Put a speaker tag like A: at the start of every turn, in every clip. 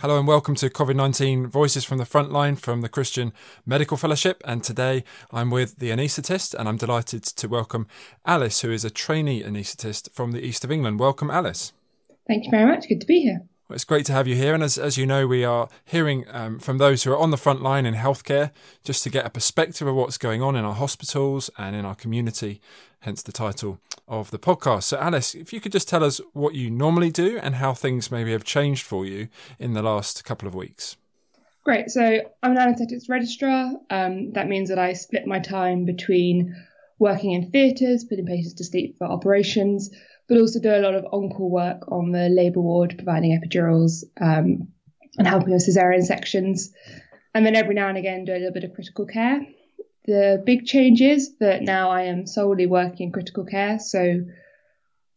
A: Hello and welcome to COVID 19 Voices from the Frontline from the Christian Medical Fellowship. And today I'm with the anaesthetist and I'm delighted to welcome Alice, who is a trainee anaesthetist from the East of England. Welcome, Alice.
B: Thank you very much. Good to be here.
A: Well, it's great to have you here. And as, as you know, we are hearing um, from those who are on the front line in healthcare just to get a perspective of what's going on in our hospitals and in our community, hence the title of the podcast. So, Alice, if you could just tell us what you normally do and how things maybe have changed for you in the last couple of weeks.
B: Great. So, I'm an anaesthetics registrar. Um, that means that I split my time between working in theatres, putting patients to sleep for operations, but also do a lot of on-call work on the labour ward, providing epidurals um, and helping with cesarean sections. And then every now and again do a little bit of critical care. The big change is that now I am solely working in critical care. So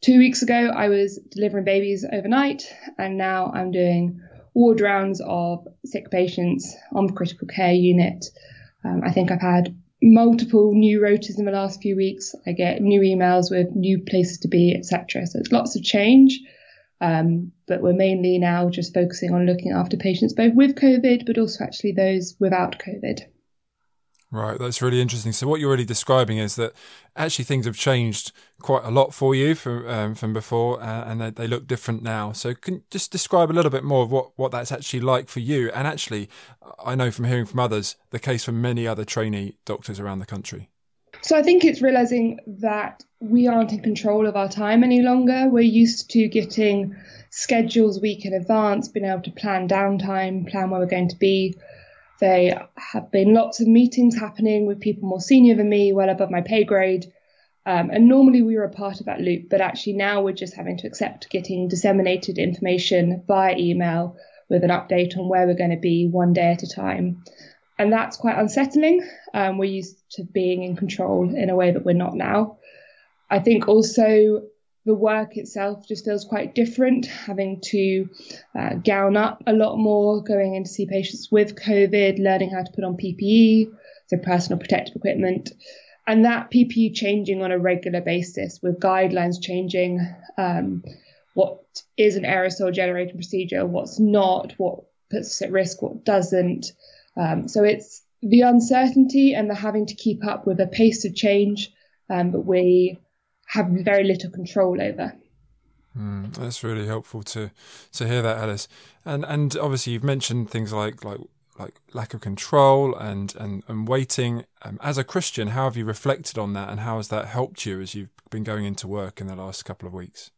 B: two weeks ago I was delivering babies overnight, and now I'm doing ward rounds of sick patients on the critical care unit. Um, I think I've had multiple new rotas in the last few weeks. I get new emails with new places to be, etc. So it's lots of change. Um, but we're mainly now just focusing on looking after patients both with COVID, but also actually those without COVID.
A: Right, that's really interesting. So what you're really describing is that actually things have changed quite a lot for you from um, from before, uh, and they, they, look different now. So can just describe a little bit more of what what that's actually like for you? And actually, I know from hearing from others, the case for many other trainee doctors around the country.
B: So I think it's realizing that we aren't in control of our time any longer. We're used to getting schedules week in advance, being able to plan downtime, plan where we're going to be there have been lots of meetings happening with people more senior than me, well above my pay grade. Um, and normally we were a part of that loop, but actually now we're just having to accept getting disseminated information via email with an update on where we're going to be one day at a time. And that's quite unsettling. Um, we're used to being in control in a way that we're not now. I think also the work itself just feels quite different, having to uh, gown up a lot more, going in to see patients with COVID, learning how to put on PPE, so personal protective equipment, and that PPE changing on a regular basis with guidelines changing. Um, what is an aerosol generating procedure, what's not, what puts us at risk, what doesn't. Um, so it's the uncertainty and the having to keep up with a pace of change, um, but we have very little control over.
A: Mm, that's really helpful to to hear that, Alice. And and obviously you've mentioned things like like like lack of control and and and waiting. Um, as a Christian, how have you reflected on that, and how has that helped you as you've been going into work in the last couple of weeks?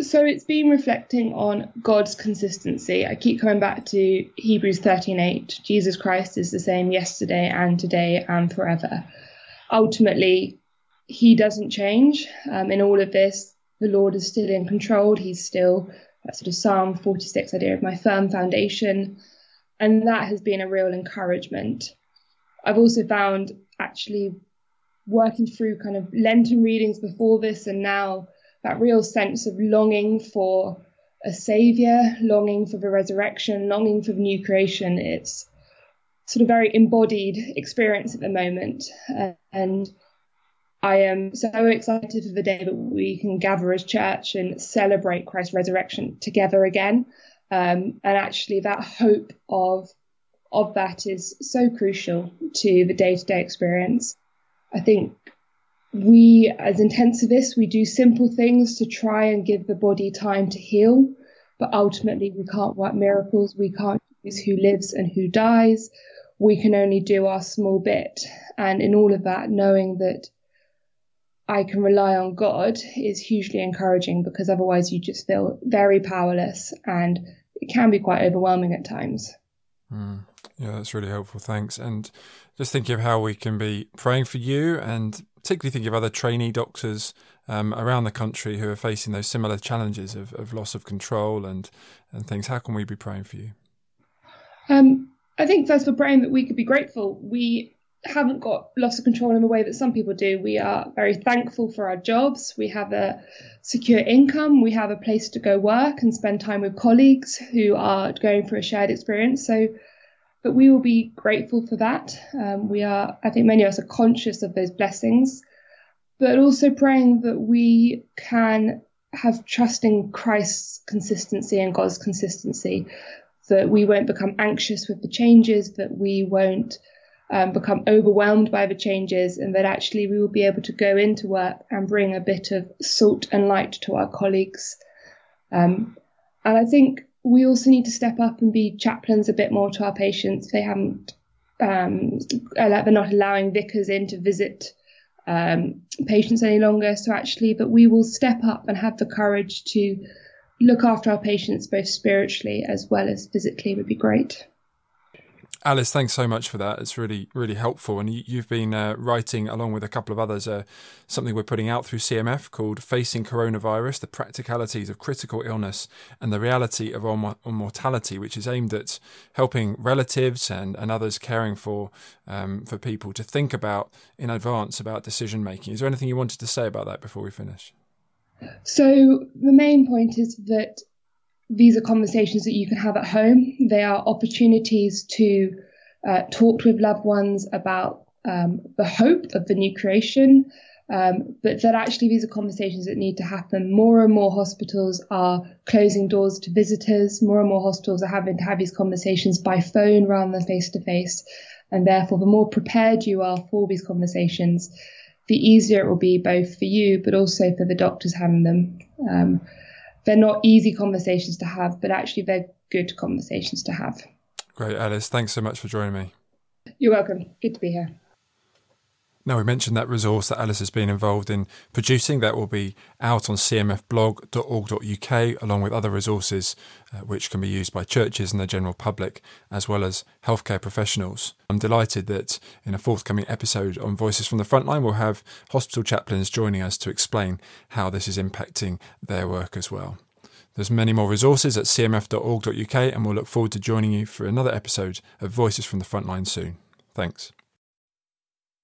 B: So it's been reflecting on God's consistency. I keep coming back to Hebrews 13:8. Jesus Christ is the same yesterday and today and forever. Ultimately, he doesn't change um, in all of this. The Lord is still in control. He's still that sort of Psalm 46 idea of my firm foundation. And that has been a real encouragement. I've also found actually working through kind of Lenten readings before this and now that real sense of longing for a savior, longing for the resurrection, longing for the new creation. It's sort of very embodied experience at the moment. Uh, and I am so excited for the day that we can gather as church and celebrate Christ's resurrection together again. Um, and actually, that hope of of that is so crucial to the day to day experience. I think we, as intensivists, we do simple things to try and give the body time to heal, but ultimately, we can't work miracles. We can't choose who lives and who dies. We can only do our small bit. And in all of that, knowing that I can rely on God is hugely encouraging because otherwise you just feel very powerless and it can be quite overwhelming at times.
A: Mm. Yeah, that's really helpful. Thanks. And just thinking of how we can be praying for you and particularly thinking of other trainee doctors um, around the country who are facing those similar challenges of, of loss of control and, and things. How can we be praying for you?
B: Um, I think first for praying that we could be grateful. We haven't got loss of control in the way that some people do. We are very thankful for our jobs. We have a secure income. We have a place to go work and spend time with colleagues who are going through a shared experience. So, but we will be grateful for that. Um, we are, I think many of us are conscious of those blessings, but also praying that we can have trust in Christ's consistency and God's consistency. that we won't become anxious with the changes, that we won't um, become overwhelmed by the changes, and that actually we will be able to go into work and bring a bit of salt and light to our colleagues. Um, and I think we also need to step up and be chaplains a bit more to our patients. They haven't, um, they're not allowing vicars in to visit um, patients any longer. So actually, that we will step up and have the courage to look after our patients both spiritually as well as physically would be great.
A: Alice, thanks so much for that. It's really, really helpful. And you, have been uh, writing, along with a couple of others, uh, something we're putting out through CMF called Facing Coronavirus The Practicalities of Critical Illness and the Reality of Mortality, which is aimed at helping relatives and, and others caring for, um, for people to think about in advance about decision making. Is there anything you wanted to say about that before we finish?
B: So, the main point is that these are conversations that you can have at home. They are opportunities to uh, talk with loved ones about um, the hope of the new creation, um, but that actually these are conversations that need to happen. More and more hospitals are closing doors to visitors. More and more hospitals are having to have these conversations by phone rather than face to face. And therefore, the more prepared you are for these conversations, the easier it will be both for you, but also for the doctors having them. Um, they're not easy conversations to have, but actually they're good conversations to have.
A: Great, Alice. Thanks so much for joining me.
B: You're welcome. Good to be here.
A: Now, we mentioned that resource that Alice has been involved in producing. That will be out on cmfblog.org.uk, along with other resources uh, which can be used by churches and the general public, as well as healthcare professionals. I'm delighted that in a forthcoming episode on Voices from the Frontline, we'll have hospital chaplains joining us to explain how this is impacting their work as well. There's many more resources at cmf.org.uk, and we'll look forward to joining you for another episode of Voices from the Frontline soon. Thanks.